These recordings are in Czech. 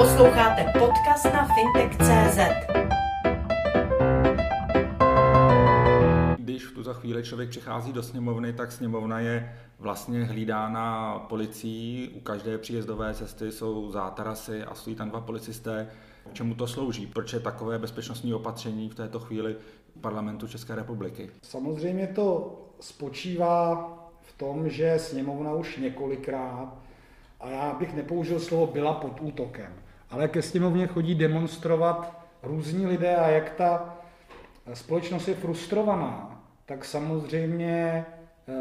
Posloucháte podcast na fintech.cz. Když v tuto chvíli člověk přichází do sněmovny, tak sněmovna je vlastně hlídána policií. U každé příjezdové cesty jsou zátarasy a stojí tam dva policisté. Čemu to slouží? Proč je takové bezpečnostní opatření v této chvíli parlamentu České republiky? Samozřejmě to spočívá v tom, že sněmovna už několikrát, a já bych nepoužil slovo byla pod útokem, ale ke sněmovně chodí demonstrovat různí lidé a jak ta společnost je frustrovaná, tak samozřejmě eh,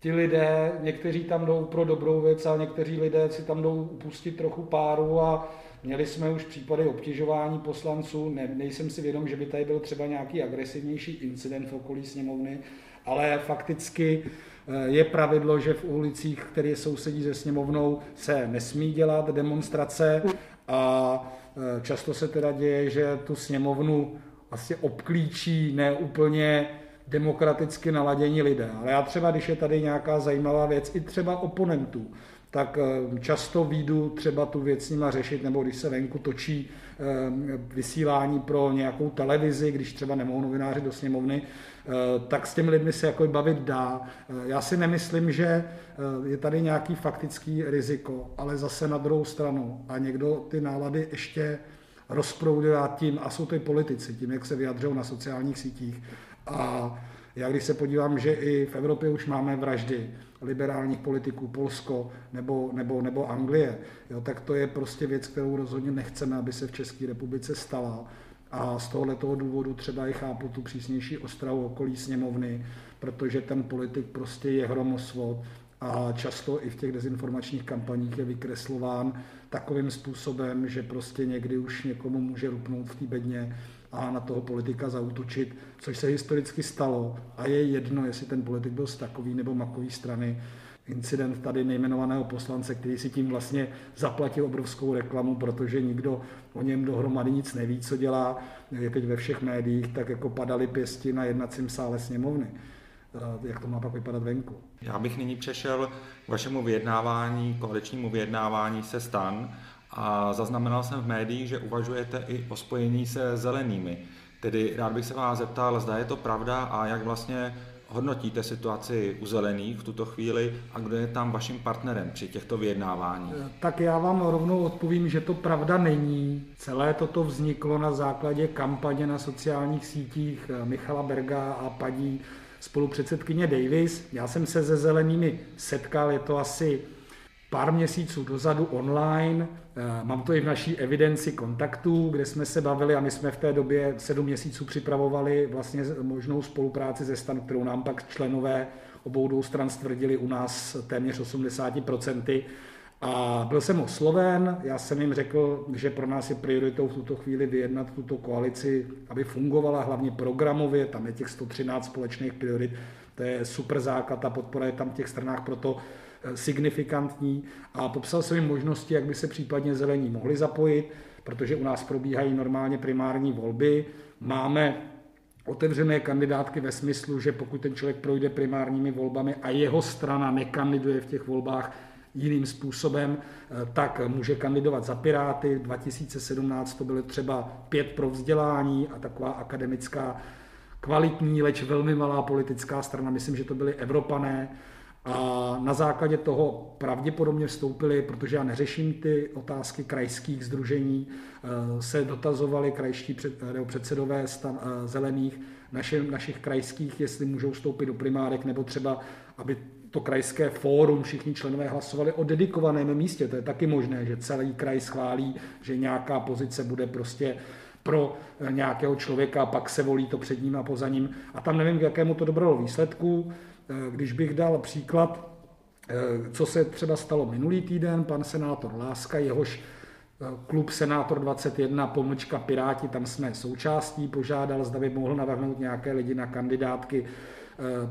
ti lidé, někteří tam jdou pro dobrou věc, ale někteří lidé si tam jdou upustit trochu páru a měli jsme už případy obtěžování poslanců, ne, nejsem si vědom, že by tady byl třeba nějaký agresivnější incident v okolí sněmovny, ale fakticky eh, je pravidlo, že v ulicích, které sousedí se sněmovnou, se nesmí dělat demonstrace a eh, často se teda děje, že tu sněmovnu asi obklíčí neúplně demokraticky naladění lidé. Ale já třeba, když je tady nějaká zajímavá věc, i třeba oponentů, tak eh, často výjdu třeba tu věc s nima řešit, nebo když se venku točí eh, vysílání pro nějakou televizi, když třeba nemohou novináři do sněmovny, eh, tak s těmi lidmi se jako bavit dá. Já si nemyslím, že je tady nějaký faktický riziko, ale zase na druhou stranu a někdo ty nálady ještě rozproudil tím, a jsou to i politici, tím, jak se vyjadřují na sociálních sítích. A já když se podívám, že i v Evropě už máme vraždy liberálních politiků, Polsko nebo, nebo, nebo Anglie, jo, tak to je prostě věc, kterou rozhodně nechceme, aby se v České republice stala. A z tohoto důvodu třeba i chápu tu přísnější ostrahu okolí sněmovny, protože ten politik prostě je hromosvod a často i v těch dezinformačních kampaních je vykreslován takovým způsobem, že prostě někdy už někomu může rupnout v té bedně a na toho politika zautočit, což se historicky stalo a je jedno, jestli ten politik byl z takový nebo makový strany. Incident tady nejmenovaného poslance, který si tím vlastně zaplatil obrovskou reklamu, protože nikdo o něm dohromady nic neví, co dělá, je teď ve všech médiích, tak jako padaly pěsti na jednacím sále sněmovny jak to má pak vypadat venku. Já bych nyní přešel k vašemu vyjednávání, koaličnímu vyjednávání se stan a zaznamenal jsem v médiích, že uvažujete i o spojení se zelenými. Tedy rád bych se vás zeptal, zda je to pravda a jak vlastně hodnotíte situaci u zelených v tuto chvíli a kdo je tam vaším partnerem při těchto vyjednáváních? Tak já vám rovnou odpovím, že to pravda není. Celé toto vzniklo na základě kampaně na sociálních sítích Michala Berga a paní spolupředsedkyně Davis. Já jsem se se zelenými setkal, je to asi pár měsíců dozadu online. Eh, mám to i v naší evidenci kontaktů, kde jsme se bavili a my jsme v té době sedm měsíců připravovali vlastně možnou spolupráci ze stanu, kterou nám pak členové obou dvou stran stvrdili u nás téměř 80%. A byl jsem osloven, já jsem jim řekl, že pro nás je prioritou v tuto chvíli vyjednat tuto koalici, aby fungovala hlavně programově, tam je těch 113 společných priorit, to je super základ, ta podpora je tam v těch stranách proto signifikantní a popsal jsem jim možnosti, jak by se případně zelení mohli zapojit, protože u nás probíhají normálně primární volby, máme otevřené kandidátky ve smyslu, že pokud ten člověk projde primárními volbami a jeho strana nekandiduje v těch volbách, jiným způsobem, eh, tak může kandidovat za Piráty. 2017 to bylo třeba pět pro vzdělání a taková akademická kvalitní, leč velmi malá politická strana, myslím, že to byly Evropané, a na základě toho pravděpodobně vstoupili, protože já neřeším ty otázky krajských združení, eh, se dotazovali krajští před, předsedové stan, eh, zelených našich, našich krajských, jestli můžou vstoupit do primárek, nebo třeba, aby to krajské fórum, všichni členové hlasovali o dedikovaném místě. To je taky možné, že celý kraj schválí, že nějaká pozice bude prostě pro eh, nějakého člověka, pak se volí to před ním a poza ním. A tam nevím, k jakému to dobralo výsledku. Eh, když bych dal příklad, eh, co se třeba stalo minulý týden, pan senátor Láska, jehož klub Senátor 21, pomlčka Piráti, tam jsme součástí, požádal, zda by mohl navrhnout nějaké lidi na kandidátky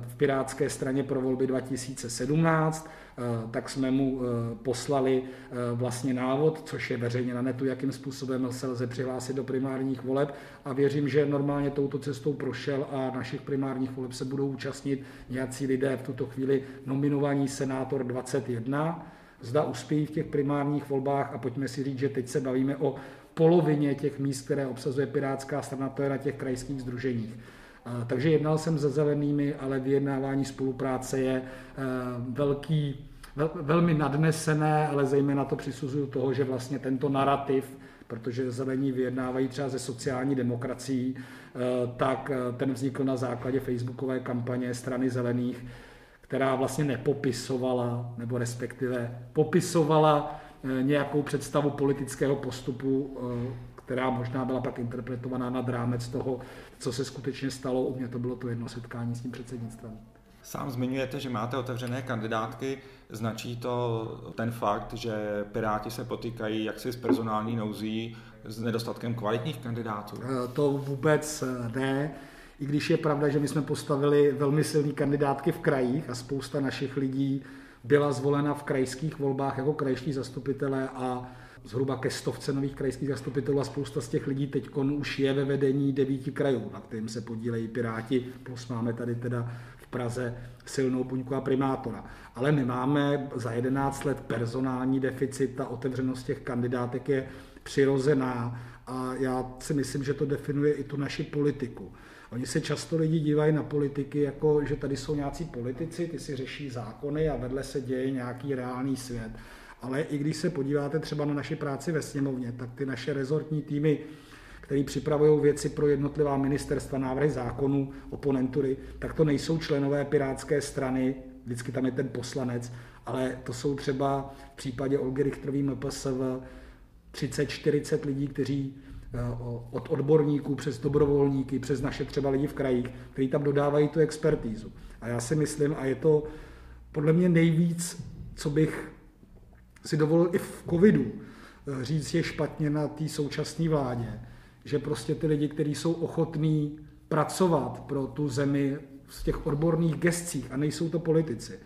v Pirátské straně pro volby 2017, eh, tak jsme mu eh, poslali eh, vlastně návod, což je veřejně na netu, jakým způsobem se lze přihlásit do primárních voleb a věřím, že normálně touto cestou prošel a našich primárních voleb se budou účastnit nějací lidé v tuto chvíli nominovaní senátor 21, zda uspějí v těch primárních volbách a pojďme si říct, že teď se bavíme o polovině těch míst, které obsazuje Pirátská strana, to je na těch krajských združeních. Takže jednal jsem se zelenými, ale vyjednávání spolupráce je velký, velmi nadnesené, ale zejména to přisuzuju toho, že vlastně tento narrativ, protože zelení vyjednávají třeba ze sociální demokracií, tak ten vznikl na základě facebookové kampaně strany zelených, která vlastně nepopisovala, nebo respektive popisovala eh, nějakou představu politického postupu, eh, která možná byla pak interpretovaná nad rámec toho, co se skutečně stalo. U mě to bylo to jedno setkání s tím předsednictvem. Sám zmiňujete, že máte otevřené kandidátky. Značí to ten fakt, že Piráti se potýkají jaksi s personální nouzí, s nedostatkem kvalitních kandidátů? Eh, to vůbec ne. I když je pravda, že my jsme postavili velmi silné kandidátky v krajích a spousta našich lidí byla zvolena v krajských volbách jako krajští zastupitelé a zhruba ke stovce nových krajských zastupitelů a spousta z těch lidí teď už je ve vedení devíti krajů, na kterým se podílejí Piráti, plus máme tady teda v Praze silnou buňku a primátora. Ale my máme za 11 let personální deficit, ta otevřenost těch kandidátek je přirozená a já si myslím, že to definuje i tu naši politiku. Oni se často lidi dívají na politiky, jako že tady jsou nějací politici, ty si řeší zákony a vedle se děje nějaký reálný svět. Ale i když se podíváte třeba na naši práci ve sněmovně, tak ty naše rezortní týmy, který připravují věci pro jednotlivá ministerstva, návrhy zákonů, oponentury, tak to nejsou členové Pirátské strany, vždycky tam je ten poslanec, ale to jsou třeba v případě Olgy Richterový MPSV 30-40 lidí, kteří Eh, od odborníků přes dobrovolníky, přes naše třeba lidi v krajích, kteří tam dodávají tu expertízu. A já si myslím, a je to podle mě nejvíc, co bych si dovolil i v covidu eh, říct je špatně na té současné vládě, že prostě ty lidi, kteří jsou ochotní pracovat pro tu zemi v těch odborných gestcích a nejsou to politici,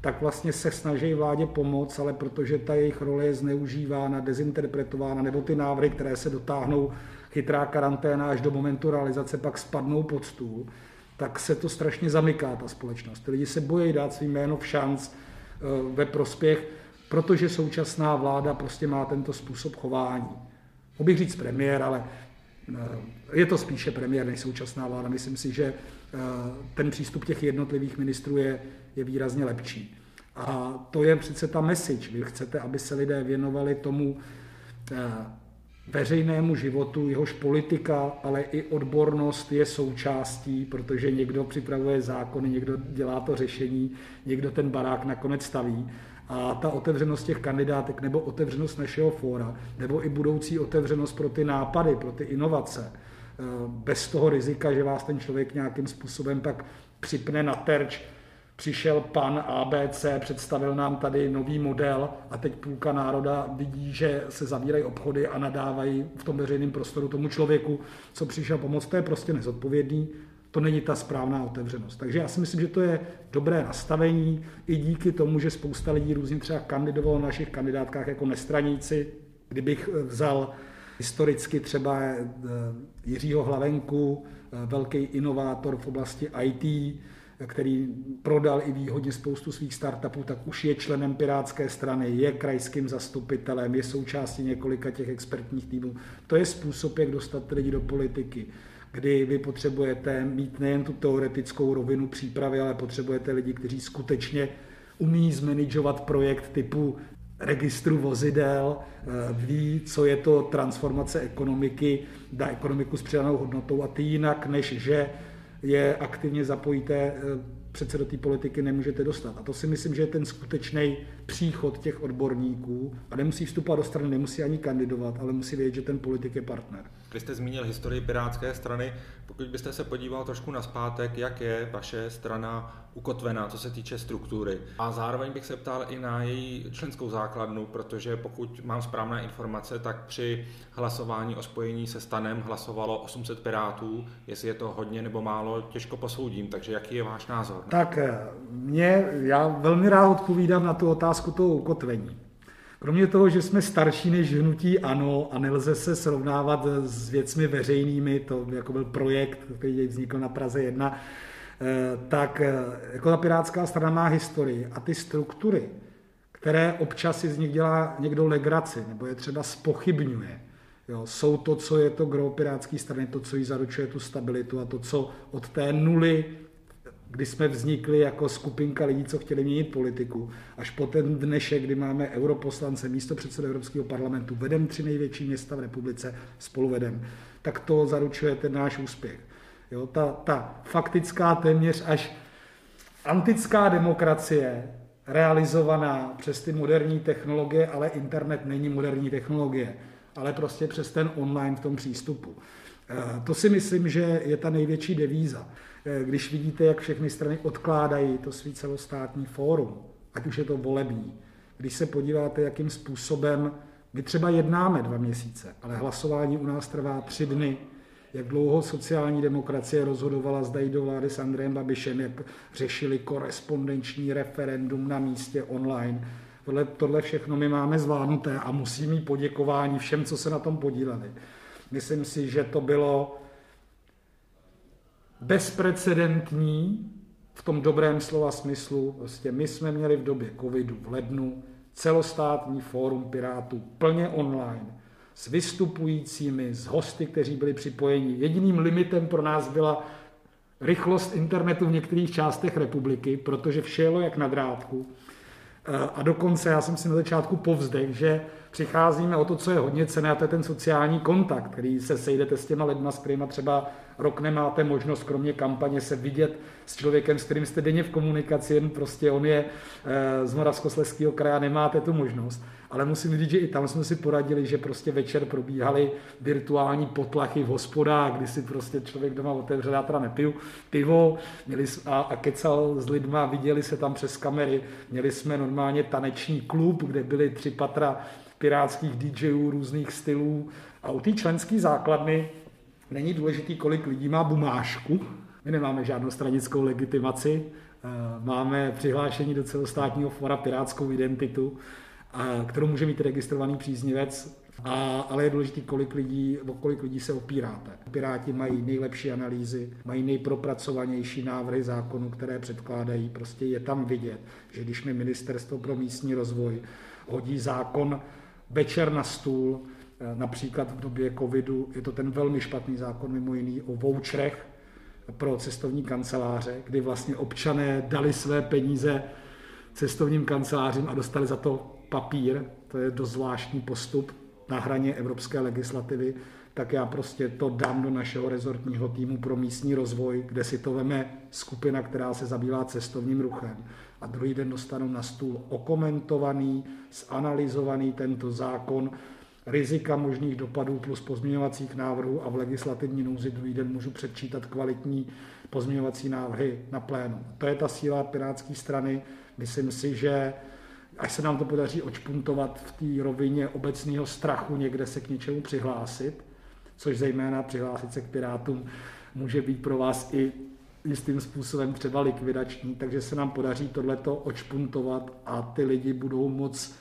tak vlastně se snaží vládě pomoct, ale protože ta jejich role je zneužívána, dezinterpretována, nebo ty návrhy, které se dotáhnou, chytrá karanténa až do momentu realizace, pak spadnou pod stůl, tak se to strašně zamyká, ta společnost. Ty lidi se bojí dát svým jméno v šanc eh, ve prospěch, protože současná vláda prostě má tento způsob chování. Mohl bych říct premiér, ale eh, je to spíše premiér než současná vláda. Myslím si, že eh, ten přístup těch jednotlivých ministrů je, je výrazně lepší. A to je přece ta message. Vy chcete, aby se lidé věnovali tomu eh, veřejnému životu, jehož politika, ale i odbornost je součástí, protože někdo připravuje zákony, někdo dělá to řešení, někdo ten barák nakonec staví. A ta otevřenost těch kandidátek, nebo otevřenost našeho fóra, nebo i budoucí otevřenost pro ty nápady, pro ty inovace, eh, bez toho rizika, že vás ten člověk nějakým způsobem pak připne na terč, přišel pan ABC, představil nám tady nový model a teď půlka národa vidí, že se zavírají obchody a nadávají v tom veřejném prostoru tomu člověku, co přišel pomoct. To je prostě nezodpovědný, to není ta správná otevřenost. Takže já si myslím, že to je dobré nastavení i díky tomu, že spousta lidí různě třeba kandidovalo na našich kandidátkách jako nestraníci. Kdybych eh, vzal historicky třeba eh, Jiřího Hlavenku, eh, velký inovátor v oblasti IT, který prodal i výhodně spoustu svých startupů, tak už je členem Pirátské strany, je krajským zastupitelem, je součástí několika těch expertních týmů. To je způsob, jak dostat lidi do politiky kdy vy potřebujete mít nejen tu teoretickou rovinu přípravy, ale potřebujete lidi, kteří skutečně umí zmanagovat projekt typu registru vozidel, eh, ví, co je to transformace ekonomiky, dá ekonomiku s přidanou hodnotou a ty jinak, než že je aktivně zapojíte, eh, přece do té politiky nemůžete dostat. A to si myslím, že je ten skutečný příchod těch odborníků a nemusí vstupovat do strany, nemusí ani kandidovat, ale musí vědět, že ten politik je partner. Když jste zmínil historii Pirátské strany, pokud byste se podíval trošku na zpátek, jak je vaše strana ukotvená, co se týče struktury. A zároveň bych se ptal i na její členskou základnu, protože pokud mám správné informace, tak při hlasování o spojení se stanem hlasovalo 800 pirátů. Jestli je to hodně nebo málo, těžko posoudím, takže jaký je váš názor? Tak eh, mě, já velmi rád odpovídám na tu otázku toho ukotvení. Kromě toho, že jsme starší než hnutí ANO a nelze se srovnávat s věcmi veřejnými, to jako byl projekt, který vznikl na Praze 1, eh, tak eh, jako ta pirátská strana má historii a ty struktury, které občas z nich dělá někdo legraci, nebo je třeba spochybňuje. Jo, jsou to, co je to gro pirátské strany, to, co jí zaručuje tu stabilitu a to, co od té nuly, kdy jsme vznikli jako skupinka lidí, co chtěli měnit politiku, až po ten dnešek, kdy máme europoslance, místo předsedy Evropského parlamentu, vedem tři největší města v republice, spolu vedem, tak to zaručuje ten náš úspěch. Jo, ta, ta faktická téměř až antická demokracie, realizovaná přes ty moderní technologie, ale internet není moderní technologie, ale prostě přes ten online v tom přístupu. Eh, to si myslím, že je ta největší devíza. Eh, když vidíte, jak všechny strany odkládají to svý celostátní fórum, ať už je to volební, když se podíváte, jakým způsobem my třeba jednáme dva měsíce, ale hlasování u nás trvá tři dny, jak dlouho sociální demokracie rozhodovala, zda jít do vlády s Andrejem Babišem, jak řešili korespondenční referendum na místě online. Tohle, tohle všechno my máme zvládnuté a musí mít poděkování všem, co se na tom podíleli. Myslím si, že to bylo bezprecedentní v tom dobrém slova smyslu. Prostě my jsme měli v době covidu v lednu celostátní fórum Pirátů plně online s vystupujícími, s hosty, kteří byli připojeni. Jediným limitem pro nás byla rychlost internetu v některých částech republiky, protože vše jelo jak na drátku. A dokonce já jsem si na začátku povzdech, že přicházíme o to, co je hodně cené, a to je ten sociální kontakt, který se sejdete s těma lidma, s kterými třeba rok nemáte možnost, kromě kampaně, se vidět s člověkem, s kterým jste denně v komunikaci, jen prostě on je eh, z Moravskoslezského kraje nemáte tu možnost. Ale musím říct, že i tam jsme si poradili, že prostě večer probíhaly virtuální potlachy v hospodách, kdy si prostě člověk doma otevřel, já teda nepiju pivo, měli a, a kecal s lidma, viděli se tam přes kamery, měli jsme normálně taneční klub, kde byly tři patra pirátských DJů různých stylů. A u té členské základny není důležitý, kolik lidí má bumášku, my nemáme žádnou stranickou legitimaci, eh, máme přihlášení do celostátního fora pirátskou identitu, kterou může mít registrovaný příznivec, a, ale je důležité, kolik lidí, o kolik lidí se opíráte. Piráti mají nejlepší analýzy, mají nejpropracovanější návrhy zákonů, které předkládají. Prostě je tam vidět, že když mi Ministerstvo pro místní rozvoj hodí zákon večer na stůl, eh, například v době covidu, je to ten velmi špatný zákon, mimo jiný, o voucherech pro cestovní kanceláře, kdy vlastně občané dali své peníze cestovním kancelářím a dostali za to papír, to je dost zvláštní postup na hraně evropské legislativy, tak já prostě to dám do našeho rezortního týmu pro místní rozvoj, kde si to veme skupina, která se zabývá cestovním ruchem. A druhý den dostanou na stůl okomentovaný, zanalizovaný tento zákon, rizika možných dopadů plus pozměňovacích návrhů a v legislativní nouzi druhý den můžu předčítat kvalitní pozměňovací návrhy na plénu. To je ta síla Pirátské strany. Myslím si, že až se nám to podaří očpuntovat v té rovině obecného strachu někde se k něčemu přihlásit, což zejména přihlásit se k Pirátům může být pro vás i jistým způsobem třeba likvidační, takže se nám podaří tohleto očpuntovat a ty lidi budou moc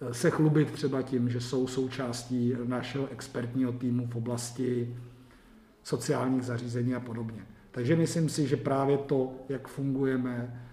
eh, se chlubit třeba tím, že jsou součástí našeho expertního týmu v oblasti sociálních zařízení a podobně. Takže myslím si, že právě to, jak fungujeme,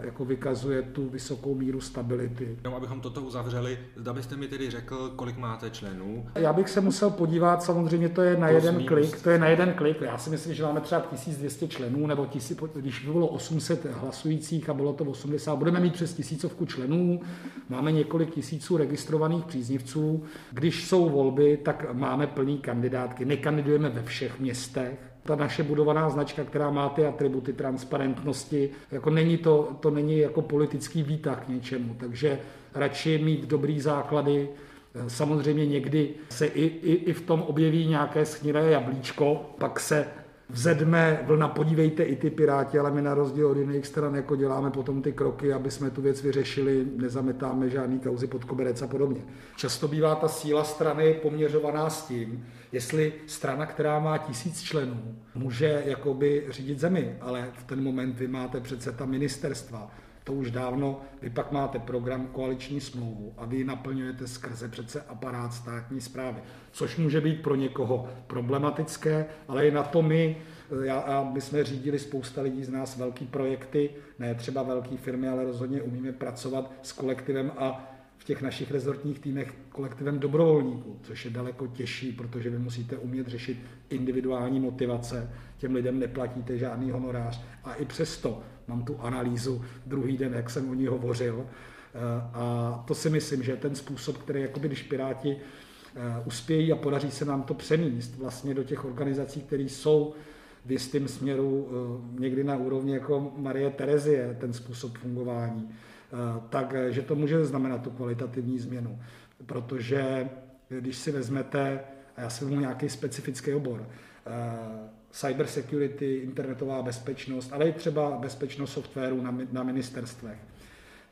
jako vykazuje tu vysokou míru stability. No, abychom toto uzavřeli, zda byste mi tedy řekl, kolik máte členů? Já bych se musel podívat, samozřejmě to je na jeden minus. klik, to je na jeden klik. Já si myslím, že máme třeba 1200 členů, nebo tisíc, když by bylo 800 hlasujících a bylo to 80, budeme mít přes tisícovku členů, máme několik tisíců registrovaných příznivců. Když jsou volby, tak máme plný kandidátky. Nekandidujeme ve všech městech, ta naše budovaná značka, která má ty atributy transparentnosti, jako není to, to není jako politický výtah k něčemu, takže radši mít dobrý základy, Samozřejmě někdy se i, i, i v tom objeví nějaké schnilé jablíčko, pak se vzedme vlna, podívejte i ty Piráti, ale my na rozdíl od jiných stran jako děláme potom ty kroky, aby jsme tu věc vyřešili, nezametáme žádný kauzy pod koberec a podobně. Často bývá ta síla strany poměřovaná s tím, jestli strana, která má tisíc členů, může jakoby řídit zemi, ale v ten moment vy máte přece ta ministerstva, To už dávno, vy pak máte program koaliční smlouvu a vy ji naplňujete skrze přece aparát státní zprávy, což může být pro někoho problematické, ale i na to my, já, a my jsme řídili spousta lidí z nás velký projekty, ne třeba velké firmy, ale rozhodně umíme pracovat s kolektivem a v těch našich rezortních týmech kolektivem dobrovolníků, což je daleko těžší, protože vy musíte umět řešit individuální motivace, těm lidem neplatíte žádný honorář. A i přesto mám tu analýzu druhý den, jak jsem o ní hovořil. Eh, a to si myslím, že je ten způsob, který jakoby, když Piráti eh, uspějí a podaří se nám to přemíst vlastně do těch organizací, které jsou v jistém směru eh, někdy na úrovni jako Marie Terezie, ten způsob fungování, takže to může znamenat tu kvalitativní změnu. Protože když si vezmete, a já si vezmu nějaký specifický obor, cyber security, internetová bezpečnost, ale i třeba bezpečnost softwaru na, na ministerstvech,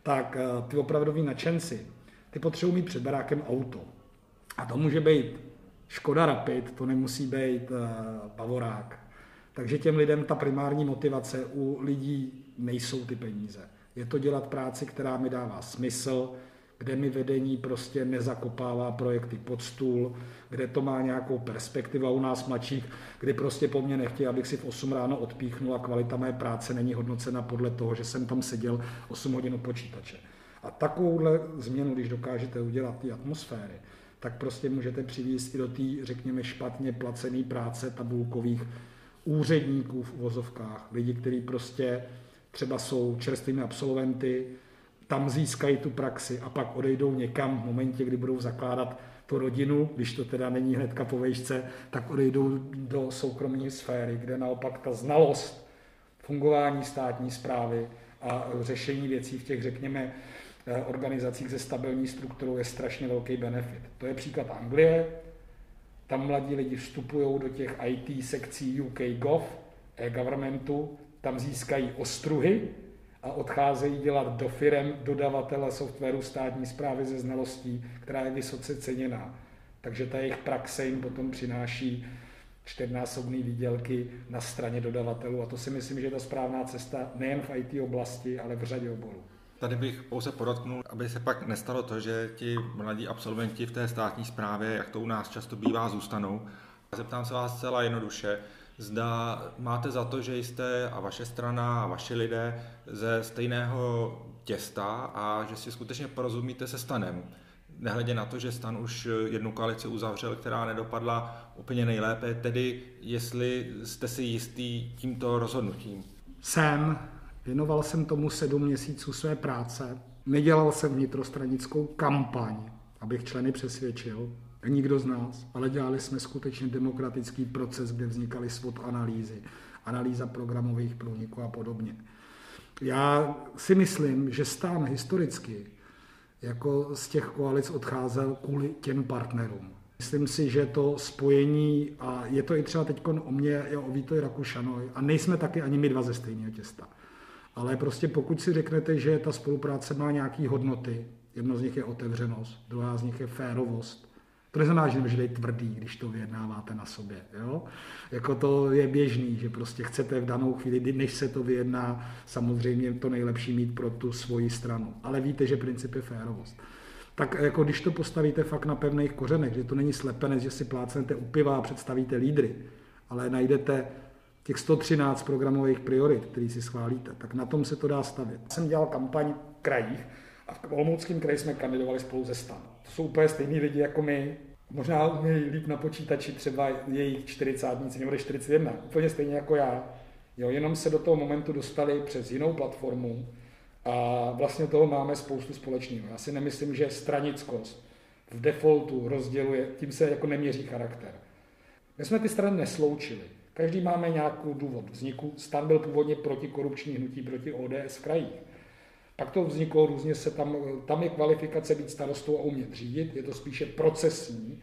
tak eh, ty opravdoví nadšenci, ty potřebují mít před barákem auto. A to může být Škoda Rapid, to nemusí být Bavorák. Takže těm lidem ta primární motivace u lidí nejsou ty peníze. Je to dělat práci, která mi dává smysl, kde mi vedení prostě nezakopává projekty pod stůl, kde to má nějakou perspektivu u nás mladších, kdy prostě po mně nechtějí, abych si v 8 ráno odpíchnul a kvalita mé práce není hodnocena podle toho, že jsem tam seděl 8 hodin u počítače. A takovouhle změnu, když dokážete udělat ty atmosféry, tak prostě můžete přivést i do té, řekněme, špatně placené práce tabulkových úředníků v uvozovkách, lidi, kteří prostě třeba jsou čerstvými absolventy, tam získají tu praxi a pak odejdou někam v momentě, kdy budou zakládat tu rodinu, když to teda není hnedka po vejšce, tak odejdou do soukromé sféry, kde naopak ta znalost fungování státní zprávy a řešení věcí v těch, řekněme, eh, organizacích se stabilní strukturou je strašně velký benefit. To je příklad Anglie, tam mladí lidi vstupují do těch IT sekcí UK Gov, e-governmentu, tam získají ostruhy, a odcházejí dělat do firem dodavatele softwaru státní zprávy ze znalostí, která je vysoce ceněná. Takže ta jejich praxe jim potom přináší čtyřnásobné výdělky na straně dodavatelů a to si myslím, že je ta správná cesta nejen v IT oblasti, ale v řadě oborů. Tady bych pouze podotknul, aby se pak nestalo to, že ti mladí absolventi v té státní správě, jak to u nás často bývá, zůstanou. Zeptám se vás celá jednoduše, Zda máte za to, že jste a vaše strana a vaši lidé ze stejného těsta a že si skutečně porozumíte se stanem. Nehledě na to, že stan už jednu koalici uzavřel, která nedopadla úplně nejlépe, tedy jestli jste si jistý tímto rozhodnutím. Jsem. Věnoval jsem tomu sedm měsíců své práce. Nedělal jsem vnitrostranickou kampaň, abych členy přesvědčil nikdo z nás, ale dělali jsme skutečně demokratický proces, kde vznikaly svod analýzy, analýza programových průniků a podobně. Já si myslím, že stán historicky jako z těch koalic odcházel kvůli těm partnerům. Myslím si, že to spojení, a je to i třeba teď o mě, je o Vítoj Rakušanoj, a nejsme taky ani my dva ze stejného těsta. Ale prostě pokud si řeknete, že ta spolupráce má nějaké hodnoty, jedno z nich je otevřenost, druhá z nich je férovost, to neznamená, že nemůžete být tvrdý, když to vyjednáváte na sobě. Jo? Jako to je běžný, že prostě chcete v danou chvíli, než se to vyjedná, samozřejmě to nejlepší mít pro tu svoji stranu. Ale víte, že princip je férovost. Tak jako když to postavíte fakt na pevných kořenech, že to není slepenec, že si plácnete u piva a představíte lídry, ale najdete těch 113 programových priorit, který si schválíte, tak na tom se to dá stavět. Jsem dělal kampaň v krajích a v Olomouckém kraji jsme kandidovali spolu ze stan. To jsou úplně stejní lidi jako my. Možná umějí líp na počítači třeba jejich 40 dní, nebo 41, úplně stejně jako já. Jo, jenom se do toho momentu dostali přes jinou platformu a vlastně toho máme spoustu společného. Já si nemyslím, že stranickost v defaultu rozděluje, tím se jako neměří charakter. My jsme ty strany nesloučili. Každý máme nějakou důvod vzniku. Stan byl původně protikorupční hnutí proti ODS v krajích. Pak to vzniklo různě se tam, tam je kvalifikace být starostou a umět řídit, je to spíše procesní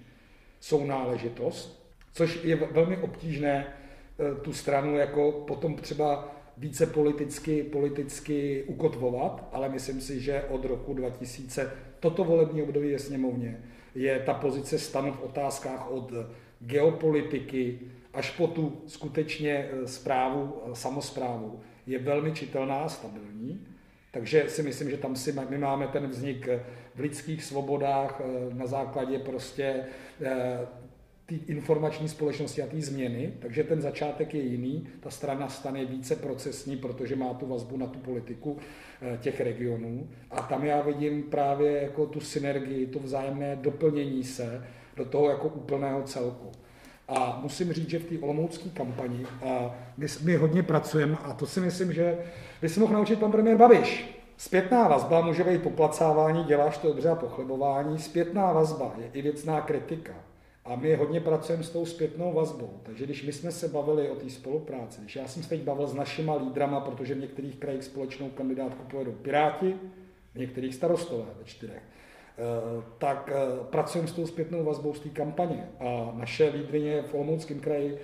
sounáležitost, což je velmi obtížné eh, tu stranu jako potom třeba více politicky, politicky ukotvovat, ale myslím si, že od roku 2000 toto volební období je sněmovně, je ta pozice stanu v otázkách od geopolitiky až po tu skutečně zprávu, eh, samozprávu, je velmi čitelná a stabilní Takže si myslím, že tam si my máme ten vznik v lidských svobodách na základě prostě té informační společnosti a té změny, takže ten začátek je jiný, ta strana stane více procesní, protože má tu vazbu na tu politiku eh, těch regionů. A tam já vidím právě jako tu synergii, to vzájemné doplnění se do toho jako úplného celku. A musím říct, že v té olomoucké kampani a my, my hodně pracujeme a to si myslím, že by se mohl naučit pan premiér Babiš. Zpětná vazba může být poplacávání, děláš to dobře a pochlebování. Zpětná vazba je i věcná kritika. A my hodně pracujeme s tou zpětnou vazbou. Takže když my jsme se bavili o té spolupráci, když já jsem se teď bavil s našima lídrama, protože v některých krajích společnou kandidátku povedou Piráti, v některých starostové ve čtyřech, tak eh, pracujeme s tou zpětnou vazbou z té kampaně. A naše lídrině v Olomouckém kraji,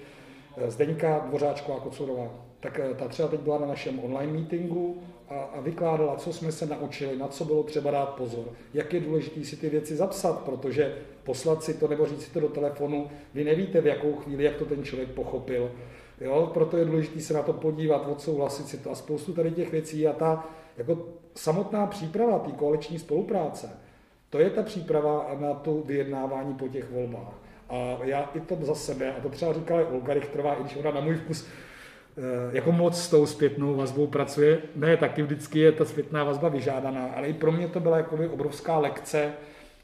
eh, Zdeňka Dvořáčková Kocurová, tak ta třeba teď byla na našem online meetingu a, a vykládala, co jsme se naučili, na co bylo třeba dát pozor, jak je důležité si ty věci zapsat, protože poslat si to nebo říct si to do telefonu, vy nevíte v jakou chvíli, jak to ten člověk pochopil. Jo? Proto je důležité se na to podívat, odsouhlasit si to a spoustu tady těch věcí a ta jako samotná příprava té koaliční spolupráce, to je ta příprava na to vyjednávání po těch volbách. A já i to za sebe, a to třeba říkala Olga Richtrová, i když ona na můj vkus Eh, jako moc s tou zpětnou vazbou pracuje. Ne, taky vždycky je ta zpětná vazba vyžádaná, ale i pro mě to byla jakoby obrovská lekce,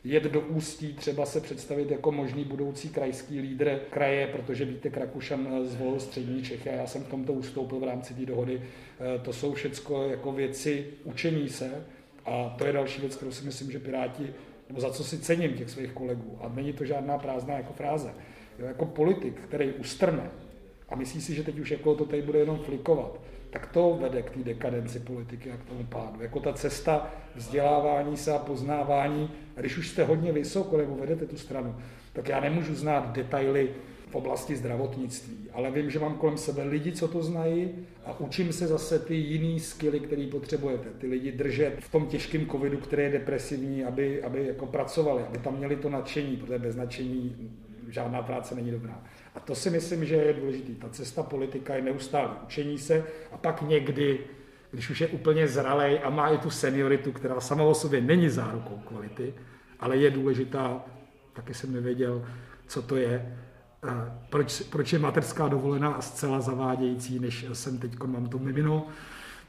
jet do Ústí, třeba se představit jako možný budoucí krajský lídr kraje, protože víte, Krakušan eh, zvolil střední Čechy a já jsem v tomto ustoupil v rámci té dohody. Eh, to jsou všechno jako věci učení se a to je další věc, kterou si myslím, že Piráti, nebo za co si cením těch svých kolegů, a není to žádná prázdná jako fráze, jo, jako politik, který ustrne, a myslí si, že teď už jako to tady bude jenom flikovat, tak to vede k té dekadenci politiky a k tomu pádu. Jako ta cesta vzdělávání se a poznávání, když už jste hodně vysoko nebo vedete tu stranu, tak já nemůžu znát detaily v oblasti zdravotnictví, ale vím, že mám kolem sebe lidi, co to znají a učím se zase ty jiný skily, které potřebujete. Ty lidi držet v tom těžkém covidu, který je depresivní, aby, aby jako pracovali, aby tam měli to nadšení, protože bez nadšení žádná práce není dobrá. A to si myslím, že je důležité. Ta cesta politika je neustále učení se a pak někdy, když už je úplně zralej a má i tu senioritu, která sama o sobě není zárukou kvality, ale je důležitá, taky jsem nevěděl, co to je, proč, proč je materská dovolená zcela zavádějící, než jsem teď mám to mimino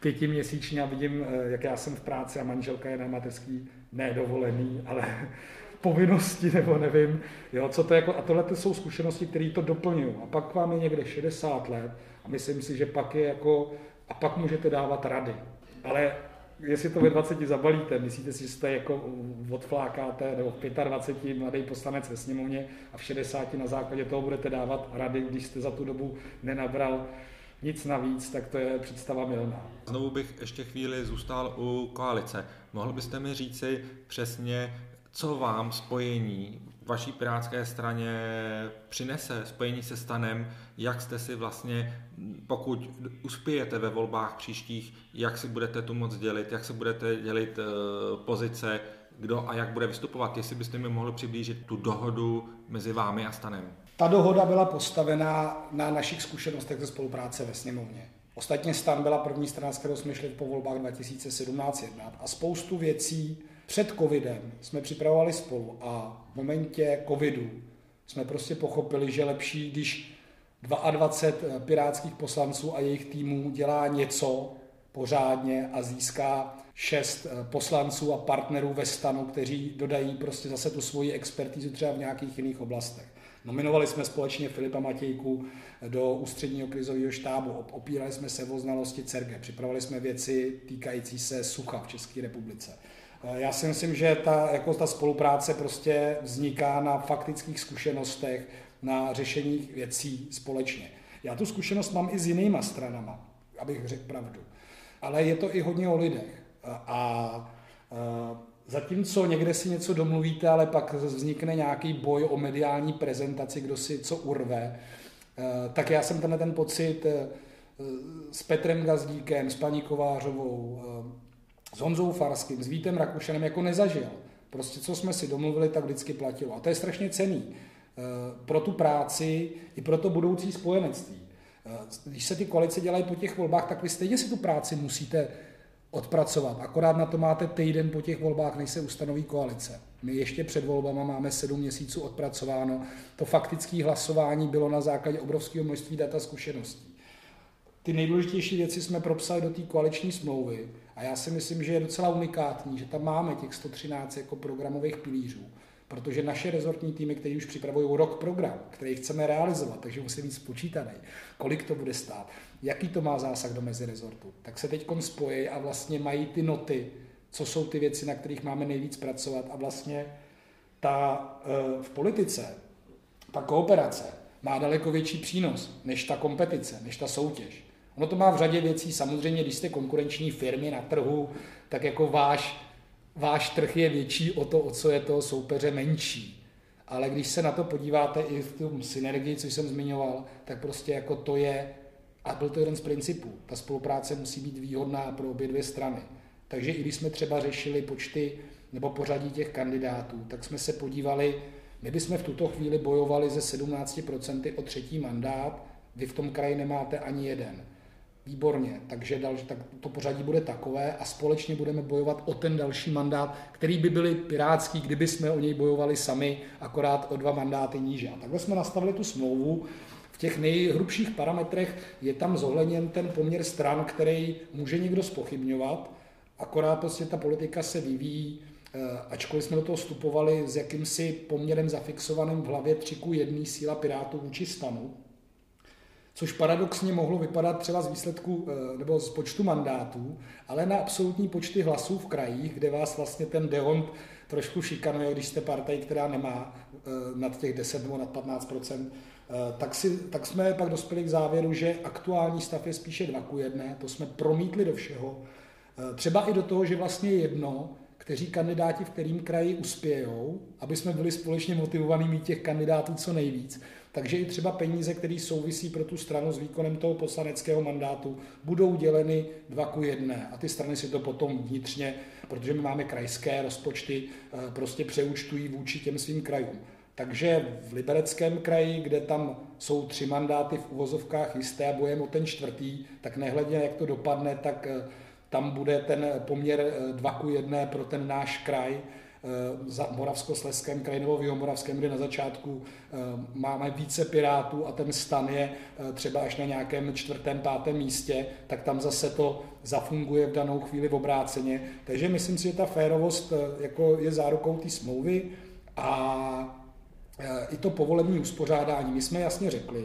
pětiměsíčně a vidím, jak já jsem v práci a manželka je na materský nedovolený, ale povinnosti, nebo nevím, jo, co to je jako, a tohle to jsou zkušenosti, které to doplňují. A pak vám je někde 60 let a myslím si, že pak je jako, a pak můžete dávat rady. Ale jestli to ve 20 zabalíte, myslíte si, že jste jako odflákáte, nebo v 25 mladý poslanec ve sněmovně a v 60 na základě toho budete dávat rady, když jste za tu dobu nenabral nic navíc, tak to je představa milná. Znovu bych ještě chvíli zůstal u koalice. Mohl byste mi říci přesně, co vám spojení vaší pirátské straně přinese, spojení se stanem, jak jste si vlastně, pokud uspějete ve volbách příštích, jak si budete tu moc dělit, jak se budete dělit eh, pozice, kdo a jak bude vystupovat, jestli byste mi mohli přiblížit tu dohodu mezi vámi a stanem. Ta dohoda byla postavená na našich zkušenostech ze spolupráce ve sněmovně. Ostatně stan byla první strana, s kterou jsme šli po volbách 2017 jednat a spoustu věcí před covidem jsme připravovali spolu a v momentě covidu jsme prostě pochopili, že lepší, když 22 pirátských poslanců a jejich týmů dělá něco pořádně a získá šest poslanců a partnerů ve stanu, kteří dodají prostě zase tu svoji expertizu třeba v nějakých jiných oblastech. Nominovali jsme společně Filipa Matějku do ústředního krizového štábu, opírali jsme se o znalosti CERGE, připravovali jsme věci týkající se sucha v České republice. Já si myslím, že ta, jako ta spolupráce prostě vzniká na faktických zkušenostech, na řešení věcí společně. Já tu zkušenost mám i s jinýma stranama, abych řekl pravdu. Ale je to i hodně o lidech. A, a zatímco někde si něco domluvíte, ale pak vznikne nějaký boj o mediální prezentaci, kdo si co urve, tak já jsem tenhle ten pocit s Petrem Gazdíkem, s paní Kovářovou, s Honzou Farským, s Vítem Rakušanem jako nezažil. Prostě co jsme si domluvili, tak vždycky platilo. A to je strašně cený eh, pro tu práci i pro to budoucí spojenectví. Eh, když se ty koalice dělají po těch volbách, tak vy stejně si tu práci musíte odpracovat. Akorát na to máte týden po těch volbách, než se ustanoví koalice. My ještě před volbama máme sedm měsíců odpracováno. To faktické hlasování bylo na základě obrovského množství data zkušeností. Ty nejdůležitější věci jsme propsali do té koaliční smlouvy a já si myslím, že je docela unikátní, že tam máme těch 113 jako programových pilířů, protože naše rezortní týmy, které už připravují rok program, který chceme realizovat, takže musí být spočítaný, kolik to bude stát, jaký to má zásah do mezirezortu, tak se teď spojí a vlastně mají ty noty, co jsou ty věci, na kterých máme nejvíc pracovat a vlastně ta eh, v politice, ta kooperace má daleko větší přínos než ta kompetice, než ta soutěž. Ono to má v řadě věcí, samozřejmě, když jste konkurenční firmy na trhu, tak jako váš, váš trh je větší o to, o co je toho soupeře menší. Ale když se na to podíváte i v tom synergii, co jsem zmiňoval, tak prostě jako to je, a byl to jeden z principů, ta spolupráce musí být výhodná pro obě dvě strany. Takže i když jsme třeba řešili počty nebo pořadí těch kandidátů, tak jsme se podívali, my bychom v tuto chvíli bojovali ze 17% o třetí mandát, vy v tom kraji nemáte ani jeden. Výborně, takže dal, tak to pořadí bude takové a společně budeme bojovat o ten další mandát, který by byly pirátský, kdyby jsme o něj bojovali sami, akorát o dva mandáty níže. A takhle jsme nastavili tu smlouvu. V těch nejhrubších parametrech je tam zohledněn ten poměr stran, který může někdo spochybňovat, akorát prostě ta politika se vyvíjí, eh, ačkoliv jsme do toho vstupovali s jakýmsi poměrem zafixovaným v hlavě 3 k 1 síla Pirátů vůči stanu, což paradoxně mohlo vypadat třeba z výsledku eh, nebo z počtu mandátů, ale na absolutní počty hlasů v krajích, kde vás vlastně ten dehont trošku šikanuje, když jste partaj, která nemá eh, nad těch 10 nebo nad 15 eh, tak, si, tak jsme pak dospěli k závěru, že aktuální stav je spíše 2 ku 1, to jsme promítli do všeho. Třeba i do toho, že vlastně jedno, kteří kandidáti v kterým kraji uspějou, aby jsme byli společně motivovaní mít těch kandidátů co nejvíc. Takže i třeba peníze, které souvisí pro tu stranu s výkonem toho poslaneckého mandátu, budou děleny dva ku jedné. A ty strany si to potom vnitřně, protože my máme krajské rozpočty, eh, prostě přeúčtují vůči těm svým krajům. Takže v Libereckém kraji, kde tam jsou tři mandáty v uvozovkách jisté a bojem o ten čtvrtý, tak nehledě, jak to dopadne, tak eh, tam bude ten poměr 2 eh, ku 1 pro ten náš kraj za Moravskosleském kraji nebo v Jihomoravském, kde na začátku eh, máme více pirátů a ten stan je eh, třeba až na nějakém čtvrtém, pátém místě, tak tam zase to zafunguje v danou chvíli v obráceně. Takže myslím si, že ta férovost jako je zárukou té smlouvy a i to povolební uspořádání. My jsme jasně řekli,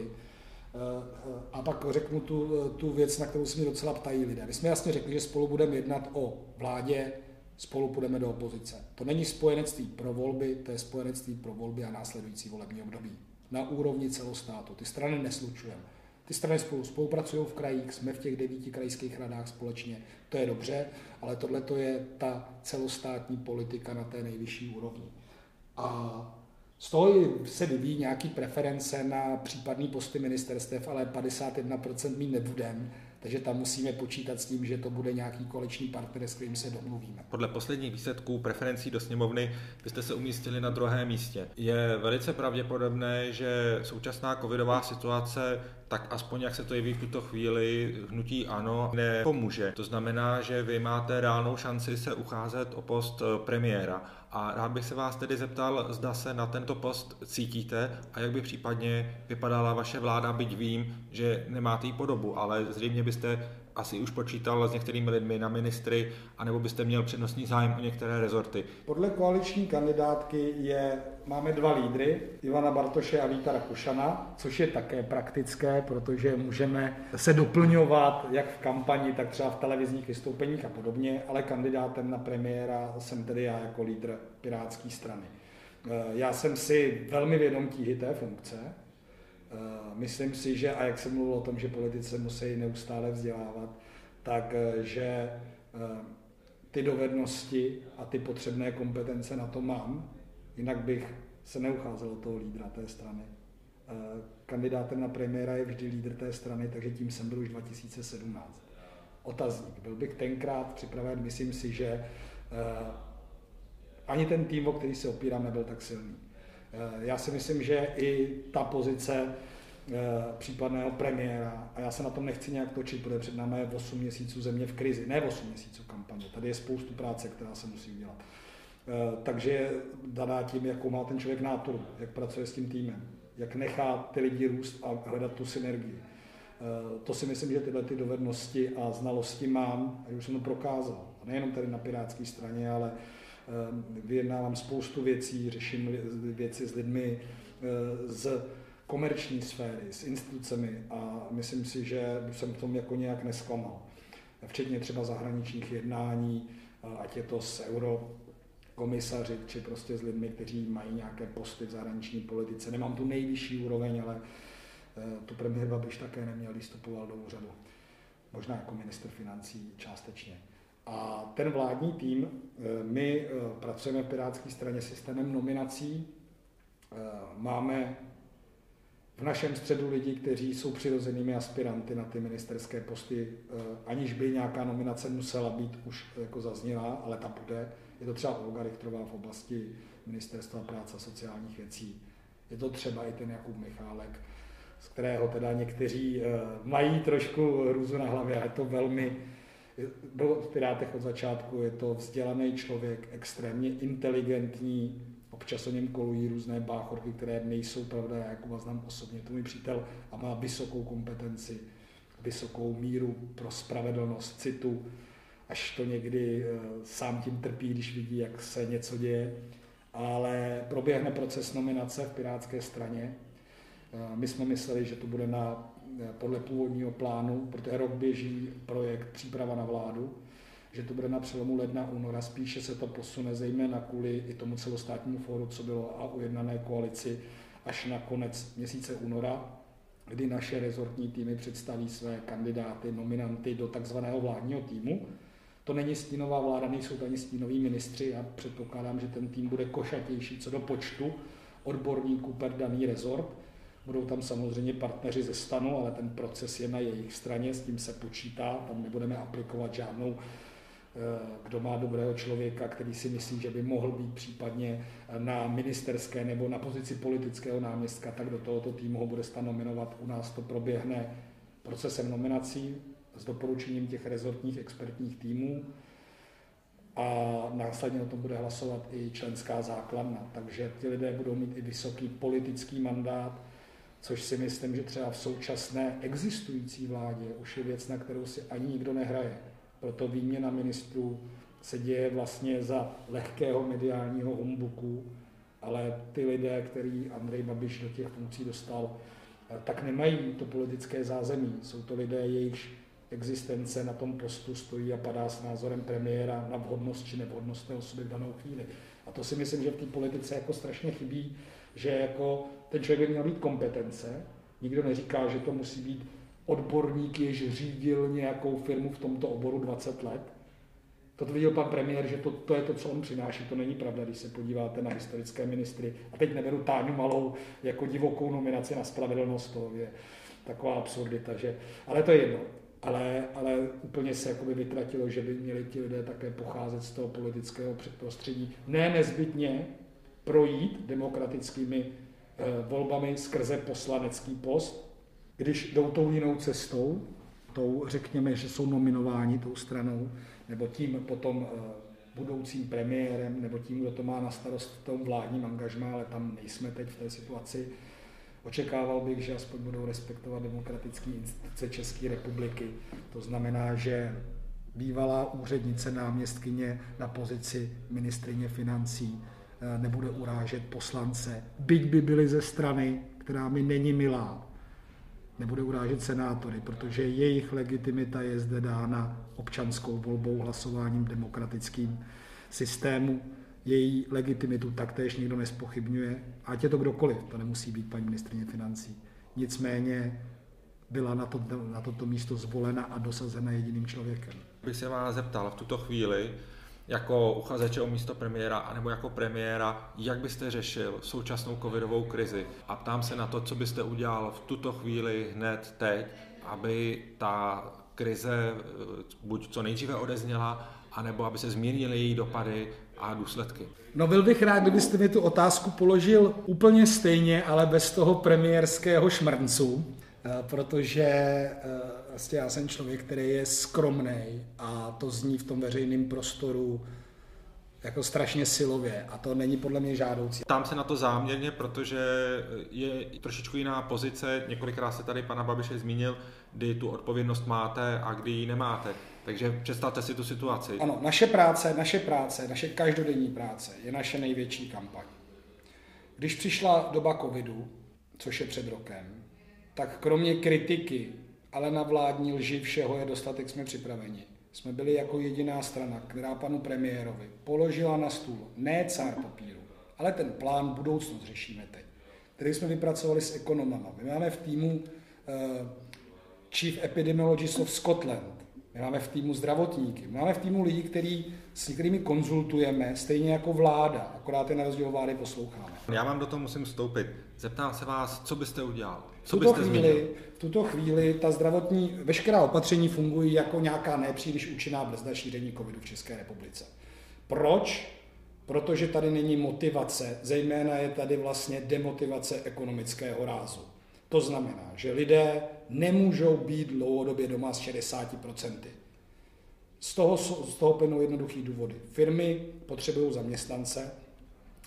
a pak řeknu tu, tu věc, na kterou se mi docela ptají lidé. My jsme jasně řekli, že spolu budeme jednat o vládě, spolu půjdeme do opozice. To není spojenectví pro volby, to je spojenectví pro volby a následující volební období. Na úrovni celostátu. Ty strany neslučujeme. Ty strany spolu spolupracují v krajích, jsme v těch devíti krajských radách společně, to je dobře, ale tohle je ta celostátní politika na té nejvyšší úrovni. A z toho se vyvíjí nějaký preference na případný posty ministerstev, ale 51% mít nebudem, takže tam musíme počítat s tím, že to bude nějaký koleční partner, s kterým se domluvíme. Podle posledních výsledků preferencí do sněmovny byste se umístili na druhém místě. Je velice pravděpodobné, že současná covidová situace tak aspoň jak se to jeví v tuto chvíli, hnutí ano, nepomůže. To znamená, že vy máte reálnou šanci se ucházet o post eh, premiéra. A rád bych se vás tedy zeptal, zda se na tento post cítíte a jak by případně vypadala vaše vláda, byť vím, že nemáte jí podobu, ale zřejmě byste asi už počítal s některými lidmi na ministry, anebo byste měl přednostní zájem o některé rezorty? Podle koaliční kandidátky je, máme dva lídry, Ivana Bartoše a Víta Rakušana, což je také praktické, protože můžeme se doplňovat jak v kampani, tak třeba v televizních vystoupeních a podobně, ale kandidátem na premiéra jsem tedy já jako lídr Pirátské strany. Já jsem si velmi vědom tíhy té funkce, myslím si, že, a jak jsem mluvil o tom, že politici musí neustále vzdělávat, tak eh, eh, ty dovednosti a ty potřebné kompetence na to mám, jinak bych se neucházel o toho lídra té strany. Kandidátem na premiéra je vždy lídr té strany, takže tím jsem byl už 2017. Otazník. Byl bych tenkrát připraven, myslím si, že ani ten tým, o který se opírám, nebyl tak silný. Eh, já si myslím, že i ta pozice případného premiéra a já se na tom nechci nějak točit, protože před námi je 8 měsíců země v krizi, ne 8 měsíců kampaně, tady je spoustu práce, která se musí udělat. Takže je daná tím, jakou má ten člověk náturu, jak pracuje s tím týmem, jak nechá ty lidi růst a hledat tu synergii. To si myslím, že tyhle ty dovednosti a znalosti mám a už jsem to prokázal. A nejenom tady na pirátské straně, ale vyjednávám spoustu věcí, řeším věci s lidmi z komerční sféry, s institucemi a myslím si, že jsem v tom jako nějak nesklamal. Včetně třeba zahraničních jednání, ať je to s euro komisaři, či prostě s lidmi, kteří mají nějaké posty v zahraniční politice. Nemám tu nejvyšší úroveň, ale tu premiér Babiš také neměl, když do úřadu. Možná jako minister financí částečně. A ten vládní tým, my pracujeme v Pirátské straně systémem nominací, máme v našem středu lidi, kteří jsou přirozenými aspiranty na ty ministerské posty, aniž by nějaká nominace musela být už jako zazněla, ale ta bude. Je to třeba Olga Richtrová v oblasti Ministerstva práce a sociálních věcí. Je to třeba i ten Jakub Michálek, z kterého teda někteří mají trošku růzu na hlavě a je to velmi, byl v Pirátech od začátku, je to vzdělaný člověk, extrémně inteligentní, občas o něm kolují různé báchorky, které nejsou pravda, já jako znám osobně, to můj přítel a má vysokou kompetenci, vysokou míru pro spravedlnost, citu, až to někdy sám tím trpí, když vidí, jak se něco děje. Ale proběhne proces nominace v Pirátské straně. My jsme mysleli, že to bude na, podle původního plánu, protože rok běží projekt příprava na vládu, že to bude na přelomu ledna, února, spíše se to posune zejména kvůli i tomu celostátnímu fóru, co bylo a ujednané koalici až na konec měsíce února, kdy naše rezortní týmy představí své kandidáty, nominanty do takzvaného vládního týmu. To není stínová vláda, nejsou to ani stínoví ministři. Já předpokládám, že ten tým bude košatější co do počtu odborníků per daný rezort. Budou tam samozřejmě partneři ze stanu, ale ten proces je na jejich straně, s tím se počítá, tam nebudeme aplikovat žádnou kdo má dobrého člověka, který si myslí, že by mohl být případně na ministerské nebo na pozici politického náměstka, tak do tohoto týmu ho bude stan nominovat. U nás to proběhne procesem nominací s doporučením těch rezortních expertních týmů a následně o tom bude hlasovat i členská základna. Takže ti lidé budou mít i vysoký politický mandát, což si myslím, že třeba v současné existující vládě už je věc, na kterou si ani nikdo nehraje. Proto výměna ministrů se děje vlastně za lehkého mediálního humbuku, ale ty lidé, který Andrej Babiš do těch funkcí dostal, tak nemají to politické zázemí. Jsou to lidé, jejichž existence na tom postu stojí a padá s názorem premiéra na vhodnost či nevhodnost té osoby v danou chvíli. A to si myslím, že v té politice jako strašně chybí, že jako ten člověk by měl být kompetence. Nikdo neříká, že to musí být odborník, jež řídil nějakou firmu v tomto oboru 20 let. To viděl pan premiér, že to, to je to, co on přináší. To není pravda, když se podíváte na historické ministry. A teď neberu Táňu Malou jako divokou nominaci na spravedlnost, to je taková absurdita. Že, ale to je jedno. Ale, ale úplně se jakoby vytratilo, že by měli ti lidé také pocházet z toho politického prostředí. Ne nezbytně projít demokratickými volbami skrze poslanecký post, když jdou tou jinou cestou, tou řekněme, že jsou nominováni tou stranou, nebo tím potom budoucím premiérem, nebo tím, kdo to má na starost v tom vládním angažmá, ale tam nejsme teď v té situaci. Očekával bych, že aspoň budou respektovat demokratické instituce České republiky. To znamená, že bývalá úřednice náměstkyně na pozici ministrině financí nebude urážet poslance, byť by byli ze strany, která mi není milá, nebude urážet senátory, protože jejich legitimita je zde dána občanskou volbou, hlasováním demokratickým systému. Její legitimitu taktéž nikdo nespochybňuje, ať je to kdokoliv, to nemusí být paní ministrině financí. Nicméně byla na, to, na toto místo zvolena a dosazena jediným člověkem. Bych se vás zeptal v tuto chvíli, jako uchazeče o místo premiéra anebo jako premiéra, jak byste řešil současnou covidovou krizi. A ptám se na to, co byste udělal v tuto chvíli hned teď, aby ta krize eh, buď co nejdříve odezněla, anebo aby se zmírnily její dopady a důsledky. No byl bych rád, kdybyste mi tu otázku položil úplně stejně, ale bez toho premiérského šmrncu, eh, protože vlastně já jsem člověk, který je skromný a to zní v tom veřejném prostoru jako strašně silově a to není podle mě žádoucí. Tam se na to záměrně, protože je trošičku jiná pozice, několikrát se tady pana Babiše zmínil, kdy tu odpovědnost máte a kdy ji nemáte. Takže představte si tu situaci. Ano, naše práce, naše práce, naše každodenní práce je naše největší kampaň. Když přišla doba covidu, což je před rokem, tak kromě kritiky, ale na vládní lži všeho je dostatek, jsme připraveni jsme byli jako jediná strana, která panu premiérovi položila na stůl ne cár papíru, ale ten plán budoucnost řešíme teď, který jsme vypracovali s ekonomama. My máme v týmu uh, Chief Epidemiologist of Scotland, my máme v týmu zdravotníky, my máme v týmu lidi, který, s kterými konzultujeme, stejně jako vláda, akorát je na rozdíl vlády posloucháme. Já vám do toho musím vstoupit. Zeptám se vás, co byste udělal? Co v tuto, byste chvíli, v tuto chvíli ta zdravotní, veškerá opatření fungují jako nějaká nepříliš účinná brzda šíření covidu v České republice. Proč? Protože tady není motivace, zejména je tady vlastně demotivace ekonomického rázu. To znamená, že lidé nemůžou být dlouhodobě doma s 60%. Z toho, z toho plynou jednoduchý důvody. Firmy potřebují zaměstnance,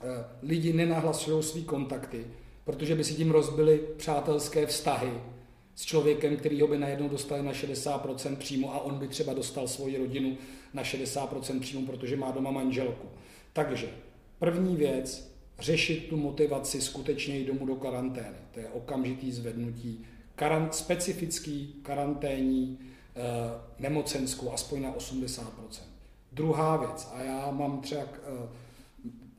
eh, lidi nenahlasují své kontakty, protože by si tím rozbili přátelské vztahy s člověkem, který ho by najednou dostali na 60% příjmu a on by třeba dostal svoji rodinu na 60% příjmu, protože má doma manželku. Takže první věc, řešit tu motivaci skutečně jít domů do karantény. To je okamžitý zvednutí karant, specifický karanténní e, nemocenskou aspoň na 80%. Druhá věc, a já mám třeba, e,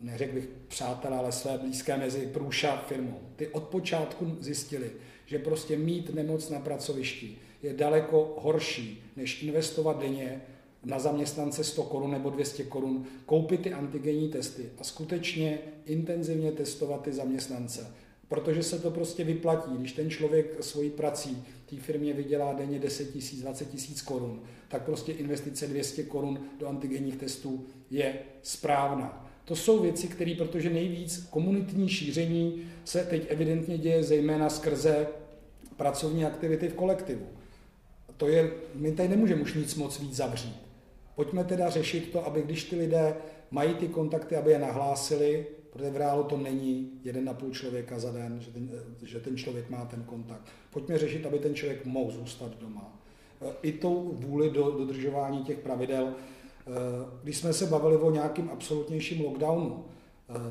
neřekl bych přátel, ale své blízké mezi průša firmou. Ty od počátku zjistili, že prostě mít nemoc na pracovišti je daleko horší, než investovat denně na zaměstnance 100 korun nebo 200 korun, koupit ty antigenní testy a skutečně intenzivně testovat ty zaměstnance. Protože se to prostě vyplatí, když ten člověk svojí prací té firmě vydělá denně 10 tisíc, 20 tisíc korun, tak prostě investice 200 korun do antigenních testů je správná. To jsou věci, které, protože nejvíc komunitní šíření se teď evidentně děje zejména skrze pracovní aktivity v kolektivu. To je, my tady nemůžeme už nic moc víc zavřít. Pojďme teda řešit to, aby když ty lidé mají ty kontakty, aby je nahlásili, protože v reálu to není jeden na půl člověka za den, že ten, že ten člověk má ten kontakt. Pojďme řešit, aby ten člověk mohl zůstat doma. I tou vůli do dodržování těch pravidel. Když jsme se bavili o nějakým absolutnějším lockdownu,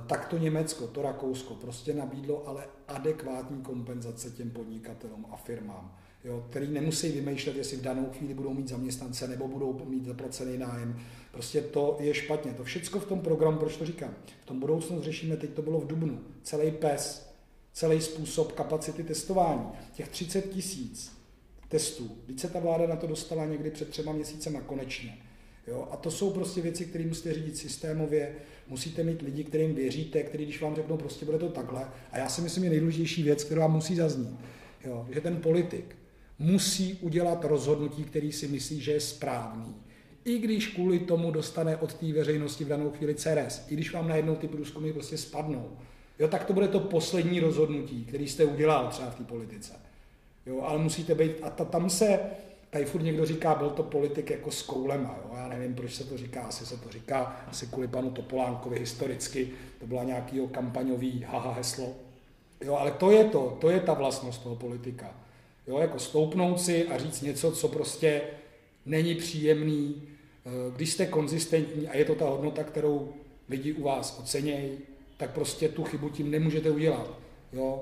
tak to Německo, to Rakousko prostě nabídlo ale adekvátní kompenzace těm podnikatelům a firmám jo, který nemusí vymýšlet, jestli v danou chvíli budou mít zaměstnance nebo budou mít zaplacený nájem. Prostě to je špatně. To všechno v tom programu, proč to říkám, v tom budoucnost řešíme, teď to bylo v Dubnu, celý PES, celý způsob kapacity testování, těch 30 tisíc testů. Se ta vláda na to dostala někdy před třema měsícema konečně. Jo? A to jsou prostě věci, které musíte řídit systémově, musíte mít lidi, kterým věříte, který když vám řeknou, prostě bude to takhle. A já si myslím, je nejdůležitější věc, která musí zaznít, jo? že ten politik, musí udělat rozhodnutí, který si myslí, že je správný. I když kvůli tomu dostane od té veřejnosti v danou chvíli CRS, i když vám najednou ty průzkumy prostě spadnou, jo, tak to bude to poslední rozhodnutí, který jste udělal třeba v té politice. Jo, ale musíte být, a ta, tam se, tady furt někdo říká, byl to politik jako s koulema, jo, já nevím, proč se to říká, asi se to říká, asi kvůli panu Topolánkovi historicky, to byla nějaký kampaňový haha heslo, jo, ale to je to, to je ta vlastnost toho politika. Jo, jako stoupnout si a říct něco, co prostě není příjemný, eh, když jste konzistentní a je to ta hodnota, kterou lidi u vás ocenějí, tak prostě tu chybu tím nemůžete udělat. Jo?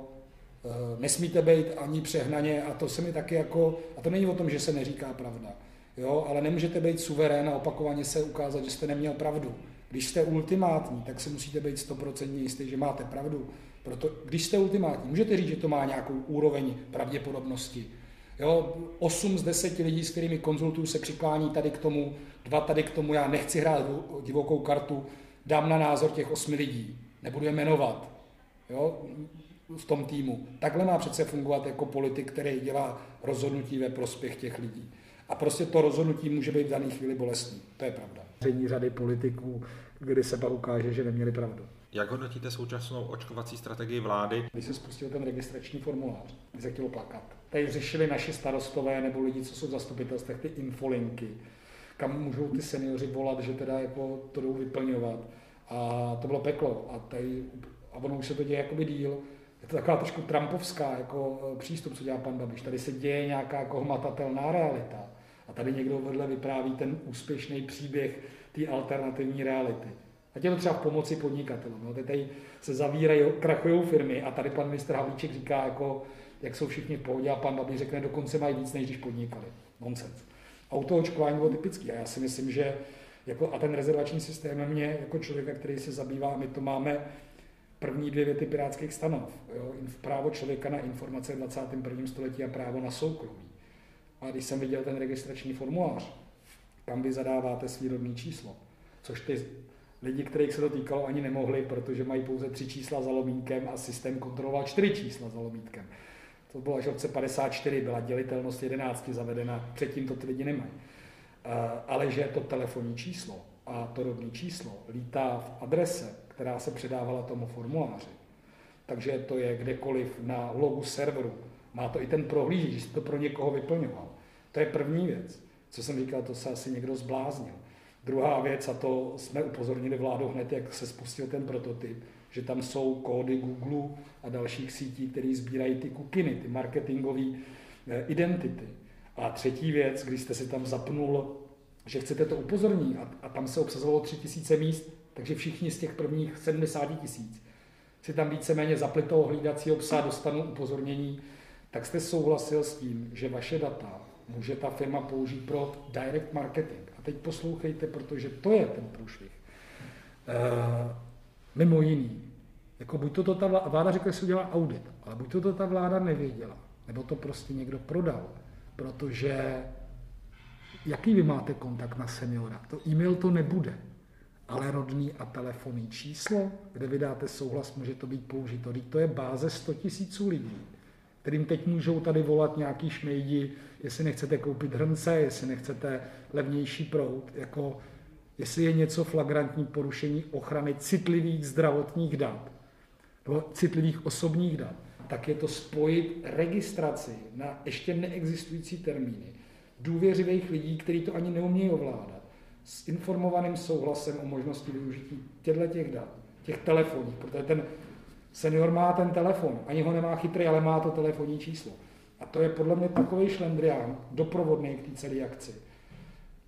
Eh, nesmíte být ani přehnaně a to se mi taky jako, a to není o tom, že se neříká pravda, jo? ale nemůžete být suverén a opakovaně se ukázat, že jste neměl pravdu. Když jste ultimátní, tak si musíte být stoprocentně jistý, že máte pravdu. Proto, když jste ultimátní, můžete říct, že to má nějakou úroveň pravděpodobnosti. Jo, 8 z 10 lidí, s kterými konzultuju, se přiklání tady k tomu, dva tady k tomu, já nechci hrát divokou kartu, dám na názor těch 8 lidí, nebudu je jmenovat jo, v tom týmu. Takhle má přece fungovat jako politik, který dělá rozhodnutí ve prospěch těch lidí. A prostě to rozhodnutí může být v dané chvíli bolestný. To je pravda. Řadí řady politiků, kdy se pak ukáže, že neměli pravdu. Jak hodnotíte současnou očkovací strategii vlády? Když se spustil ten registrační formulář, se chtělo plakat. Tady řešili naši starostové nebo lidi, co jsou v zastupitelstvech, ty infolinky, kam můžou ty seniori volat, že teda jako to jdou vyplňovat. A to bylo peklo. A, tady, a ono už se to děje jakoby díl. Je to taková trošku trumpovská jako e, přístup, co dělá pan Babiš. Tady se děje nějaká jako hmatatelná realita. A tady někdo vedle vypráví ten úspěšný příběh té alternativní reality. A je to třeba v pomoci podnikatelům. No, tady se zavírají, krachují firmy a tady pan ministr Havlíček říká, jako, jak jsou všichni v pohodě a pan Babiš řekne, dokonce mají víc, než když podnikali. Nonsens. Autoočkování bylo typický a já si myslím, že jako, a ten rezervační systém mě jako člověka, který se zabývá, my to máme první dvě věty pirátských stanov. Jo? Právo člověka na informace v 21. století a právo na soukromí. A když jsem viděl ten registrační formulář, kam vy zadáváte svý rodný číslo, což ty lidi, kterých se to týkalo, ani nemohli, protože mají pouze tři čísla za lomítkem a systém kontroloval čtyři čísla za lomítkem. To bylo až v roce 54, byla dělitelnost 11 zavedena, předtím to ty lidi nemají. Eh, ale že to telefonní číslo a to rodné číslo lítá v adrese, která se předávala tomu formuláři, takže to je kdekoliv na logu serveru, má to i ten prohlížeč, že to pro někoho vyplňoval. To je první věc. Co jsem říkal, to se asi někdo zbláznil. Druhá věc, a to jsme upozornili vládu hned, jak se spustil ten prototyp, že tam jsou kódy Google a dalších sítí, které sbírají ty kukiny, ty marketingové eh, identity. A třetí věc, když jste si tam zapnul, že chcete to upozornit a, a tam se obsazovalo tři tisíce míst, takže všichni z těch prvních 70 tisíc si tam víceméně zapli toho hlídacího psa, dostanou upozornění, tak jste souhlasil s tím, že vaše data může ta firma použít pro direct marketing. A teď poslouchejte, protože to je ten průšvih. E, mimo jiný, jako buď to, to ta vláda řekla, že se udělá audit, ale buď to, to ta vláda nevěděla, nebo to prostě někdo prodal, protože jaký vy máte kontakt na seniora? To e-mail to nebude, ale rodný a telefonní číslo, kde vydáte souhlas, může to být použito. To je báze 100 tisíců lidí, kterým teď můžou tady volat nějaký šmejdi, jestli nechcete koupit hrnce, jestli nechcete levnější prout, jako jestli je něco flagrantní porušení ochrany citlivých zdravotních dat, nebo citlivých osobních dat, tak je to spojit registraci na ještě neexistující termíny důvěřivých lidí, kteří to ani neumějí ovládat, s informovaným souhlasem o možnosti využití těchto těch dat, těch telefonů, protože ten senior má ten telefon, ani ho nemá chytrý, ale má to telefonní číslo. A to je podle mě takový šlendrián doprovodný k té celé akci.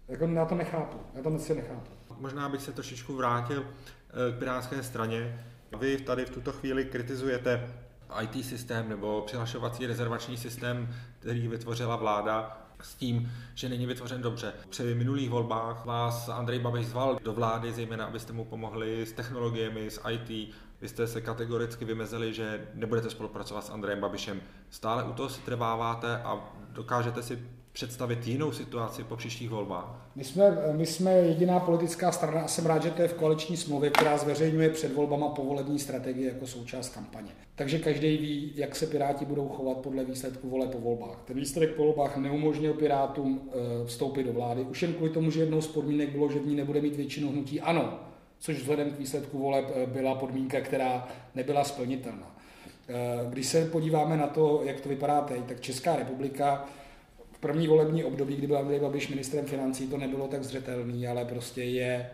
Jako já to nechápu, já to asi nechápu. Možná bych se trošičku vrátil eh, k pirátské straně. Vy tady v tuto chvíli kritizujete IT systém nebo přihlašovací rezervační systém, který vytvořila vláda s tím, že není vytvořen dobře. Při minulých volbách vás Andrej Babiš zval do vlády, zejména abyste mu pomohli s technologiemi, s IT. Vy jste se kategoricky vymezili, že nebudete spolupracovat s Andrejem Babišem. Stále u toho si trváváte a dokážete si představit jinou situaci po příštích volbách? My jsme, my jsme jediná politická strana a jsem rád, že to je v koaliční smlouvě, která zveřejňuje před volbama povolební strategii jako součást kampaně. Takže každý ví, jak se Piráti budou chovat podle výsledku vole po volbách. Ten výsledek po volbách neumožnil Pirátům eh, vstoupit do vlády, už jen kvůli tomu, že jednou z podmínek bylo, že v ní nebude mít většinu hnutí ano, což vzhledem k výsledku voleb eh, byla podmínka, která nebyla splnitelná. Eh, když se podíváme na to, jak to vypadá teď, tak Česká republika první volební období, kdy byl Andrej Babiš ministrem financí, to nebylo tak zřetelný, ale prostě je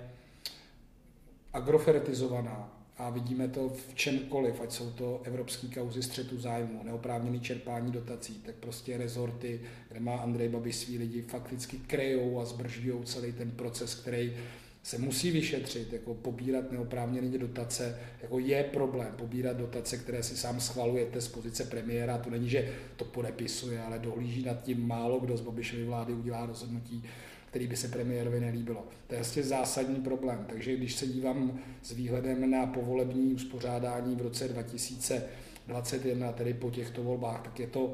agrofertizovaná a vidíme to v čemkoliv, ať jsou to evropské kauzy střetu zájmu, neoprávněný čerpání dotací, tak prostě rezorty, kde má Andrej Babiš svý lidi, fakticky krejou a zbržďují celý ten proces, který se musí vyšetřit, jako pobírat neoprávněné dotace, jako je problém pobírat dotace, které si sám schvalujete z pozice premiéra, to není, že to podepisuje, ale dohlíží nad tím málo kdo z Bobišovy vlády udělá rozhodnutí, který by se premiérovi nelíbilo. To je vlastně zásadní problém. Takže když se dívám s výhledem na povolební uspořádání v roce 2021, tedy po těchto volbách, tak je to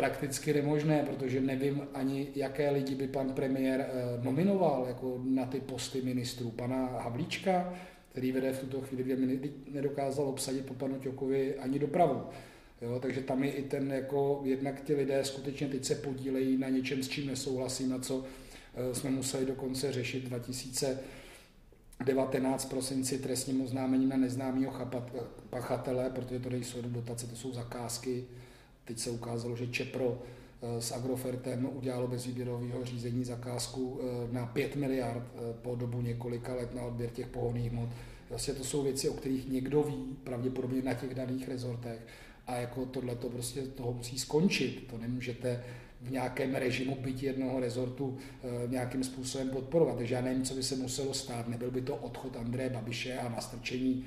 prakticky nemožné, protože nevím ani, jaké lidi by pan premiér eh, nominoval jako na ty posty ministrů. Pana Havlíčka, který vede v tuto chvíli dvě minuty, nedokázal obsadit po panu Ťokovi ani dopravu. Jo, takže tam je i ten, jako jednak ti lidé skutečně teď se podílejí na něčem, s čím nesouhlasí, na co eh, jsme museli dokonce řešit 2000 19 prosinci trestním oznámením na neznámého pachatele, protože to nejsou dotace, to jsou zakázky. Teď se ukázalo, že Čepro eh, s Agrofertem udělalo bez výběrového řízení zakázku eh, na 5 miliard eh, po dobu několika let na odběr těch pohonných hmot. Vlastně to jsou věci, o kterých někdo ví, pravděpodobně na těch daných rezortech. A jako tohle to prostě toho musí skončit. To nemůžete v nějakém režimu byť jednoho rezortu nějakým způsobem podporovat. Takže já nevím, co by se muselo stát. Nebyl by to odchod Andreje Babiše a nastrčení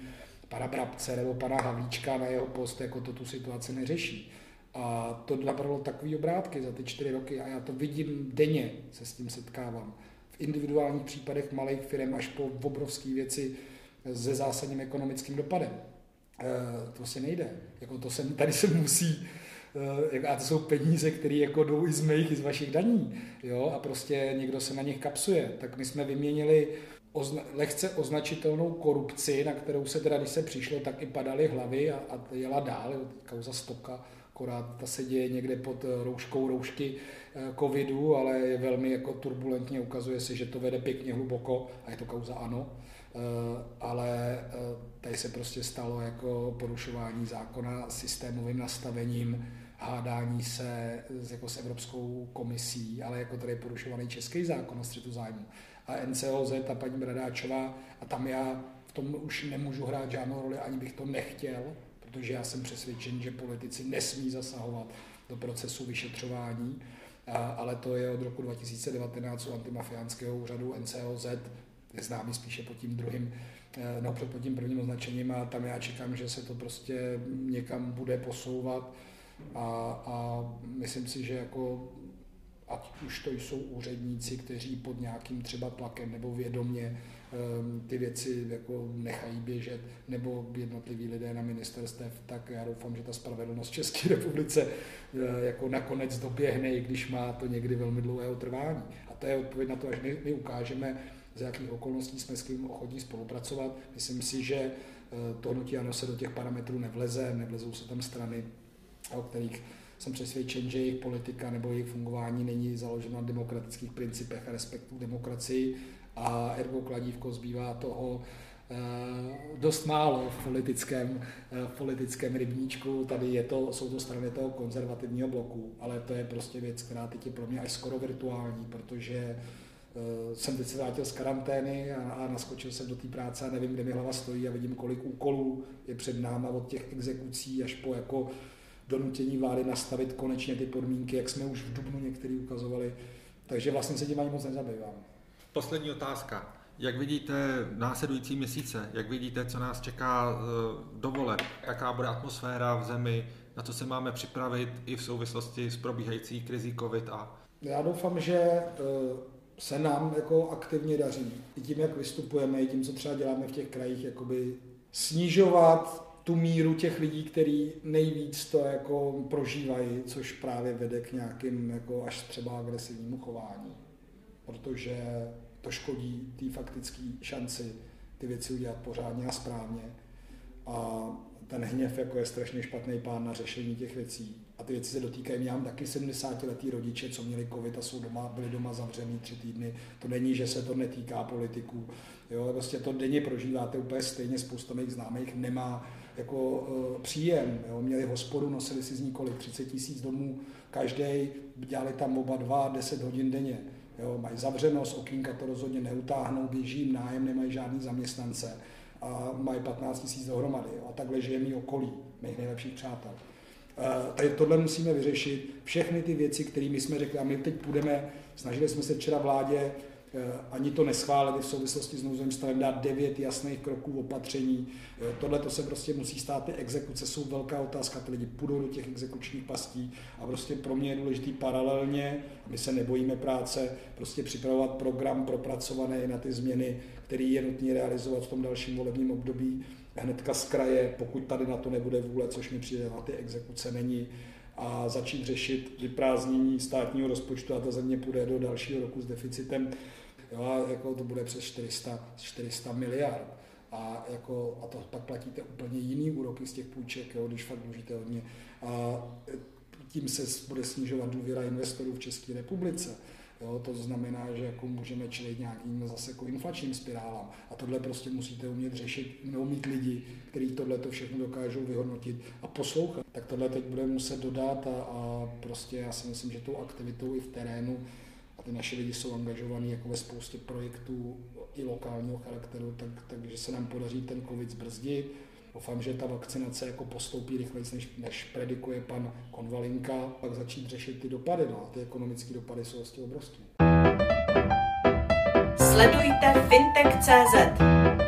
pana Brabce nebo pana Havlíčka na jeho post, jako to tu situaci neřeší. A to nabralo takové obrátky za ty čtyři roky a já to vidím denně, se s tím setkávám. V individuálních případech malých firm až po obrovské věci se zásadním ekonomickým dopadem. E, to se nejde. Jako to se, tady se musí, e, a to jsou peníze, které jako jdou i z mých, i z vašich daní. Jo? A prostě někdo se na nich kapsuje. Tak my jsme vyměnili ozna, lehce označitelnou korupci, na kterou se teda, když se přišlo, tak i padaly hlavy a, a jela dál, kauza Stoka, akorát ta se děje někde pod eh, rouškou roušky eh, covidu, ale je velmi jako turbulentně, ukazuje se, že to vede pěkně hluboko a je to kauza ano, eh, ale tady se prostě stalo jako porušování zákona systémovým nastavením, hádání se jako s Evropskou komisí, ale jako tady porušovaný český zákon o střetu zájmu. A NCOZ a paní Bradáčová, a tam já v tom už nemůžu hrát žádnou roli, ani bych to nechtěl, protože já jsem přesvědčen, že politici nesmí zasahovat do procesu vyšetřování, ale to je od roku 2019 u antimafiánského úřadu NCOZ, je známý spíše pod tím druhým, eh, no pod tím prvním označením a tam já čekám, že se to prostě někam bude posouvat a, a myslím si, že jako ať už to jsou úředníci, kteří pod nějakým třeba tlakem nebo vědomě ty věci jako nechají běžet, nebo jednotliví lidé na ministerstev, tak já doufám, že ta spravedlnost v České republice eh, jako nakonec doběhne, i když má to někdy velmi dlouhého trvání. A to je odpověď na to, až my, my ukážeme, za jakých okolností jsme s kým ochotní spolupracovat. Myslím si, že eh, to hnutí ano se do těch parametrů nevleze, nevlezou se tam strany, o kterých jsem přesvědčen, že jejich politika nebo jejich fungování není založeno na demokratických principech a respektu demokracii a ergo kladívko zbývá toho eh, dost málo v politickém, eh, v politickém rybníčku. Tady je to, jsou to strany toho konzervativního bloku, ale to je prostě věc, která teď je pro mě až skoro virtuální, protože eh, jsem teď se vrátil z karantény a, a naskočil jsem do té práce a nevím, kde mi hlava stojí a vidím, kolik úkolů je před náma od těch exekucí až po jako donutění vlády nastavit konečně ty podmínky, jak jsme už v Dubnu některý ukazovali. Takže vlastně se tím ani moc nezabývám. Poslední otázka. Jak vidíte následující měsíce? Jak vidíte, co nás čeká eh, do voleb? Jaká bude atmosféra v zemi? Na co se máme připravit i v souvislosti s probíhající krizí COVID? A... Já doufám, že eh, se nám jako aktivně daří. I tím, jak vystupujeme, i tím, co třeba děláme v těch krajích, jakoby snižovat tu míru těch lidí, kteří nejvíc to jako prožívají, což právě vede k nějakým jako až třeba agresivnímu chování. Protože to škodí té faktické šanci ty věci udělat pořádně a správně. A ten hněv jako je strašně špatný pán na řešení těch věcí. A ty věci se dotýkají. mě. mám taky 70-letý rodiče, co měli covid a jsou doma, byli doma zavřený tři týdny. To není, že se to netýká politiků. Jo, prostě to denně prožíváte úplně stejně. Spousta mých známých nemá jako uh, příjem. Jo. Měli hospodu, nosili si z ní kolik, 30 tisíc domů každý, dělali tam oba dva, 10 hodin denně. Jo, mají zavřeno, z okýnka to rozhodně neutáhnou, běží jim nájem, nemají žádný zaměstnance a mají 15 tisíc dohromady. Jo, a takhle žije mý okolí, mých nejlepších přátel. Uh, tady tohle musíme vyřešit. Všechny ty věci, které jsme řekli, a my teď půjdeme, snažili jsme se včera vládě ani to neschválili v souvislosti s nouzovým stavem, dát devět jasných kroků opatření. Eh, tohle to se prostě musí stát, ty exekuce jsou velká otázka, ty lidi půjdou do těch exekučních pastí a prostě pro mě je důležitý paralelně, my se nebojíme práce, prostě připravovat program propracovaný na ty změny, který je nutný realizovat v tom dalším volebním období hnedka z kraje, pokud tady na to nebude vůle, což mi přijde na ty exekuce není, a začít řešit vyprázdnění státního rozpočtu a ta země půjde do dalšího roku s deficitem jo, jako to bude přes 400, 400 miliard. A, jako, a to pak platíte úplně jiný úroky z těch půjček, jo, když fakt dlužíte hodně. A tím se bude snižovat důvěra investorů v České republice. Jo, to znamená, že jako můžeme čelit nějakým zase jako inflačním spirálám. A tohle prostě musíte umět řešit, neumít lidi, kteří tohle to všechno dokážou vyhodnotit a poslouchat. Tak tohle teď budeme muset dodat a, a prostě já si myslím, že tou aktivitou i v terénu a ty naše lidi jsou angažovaní jako ve spoustě projektů i lokálního charakteru, tak, takže se nám podaří ten covid zbrzdit. Doufám, že ta vakcinace jako postoupí rychleji, než, než predikuje pan Konvalinka, pak začít řešit ty dopady. No ty ekonomické dopady jsou vlastně obrovské. Sledujte fintech.cz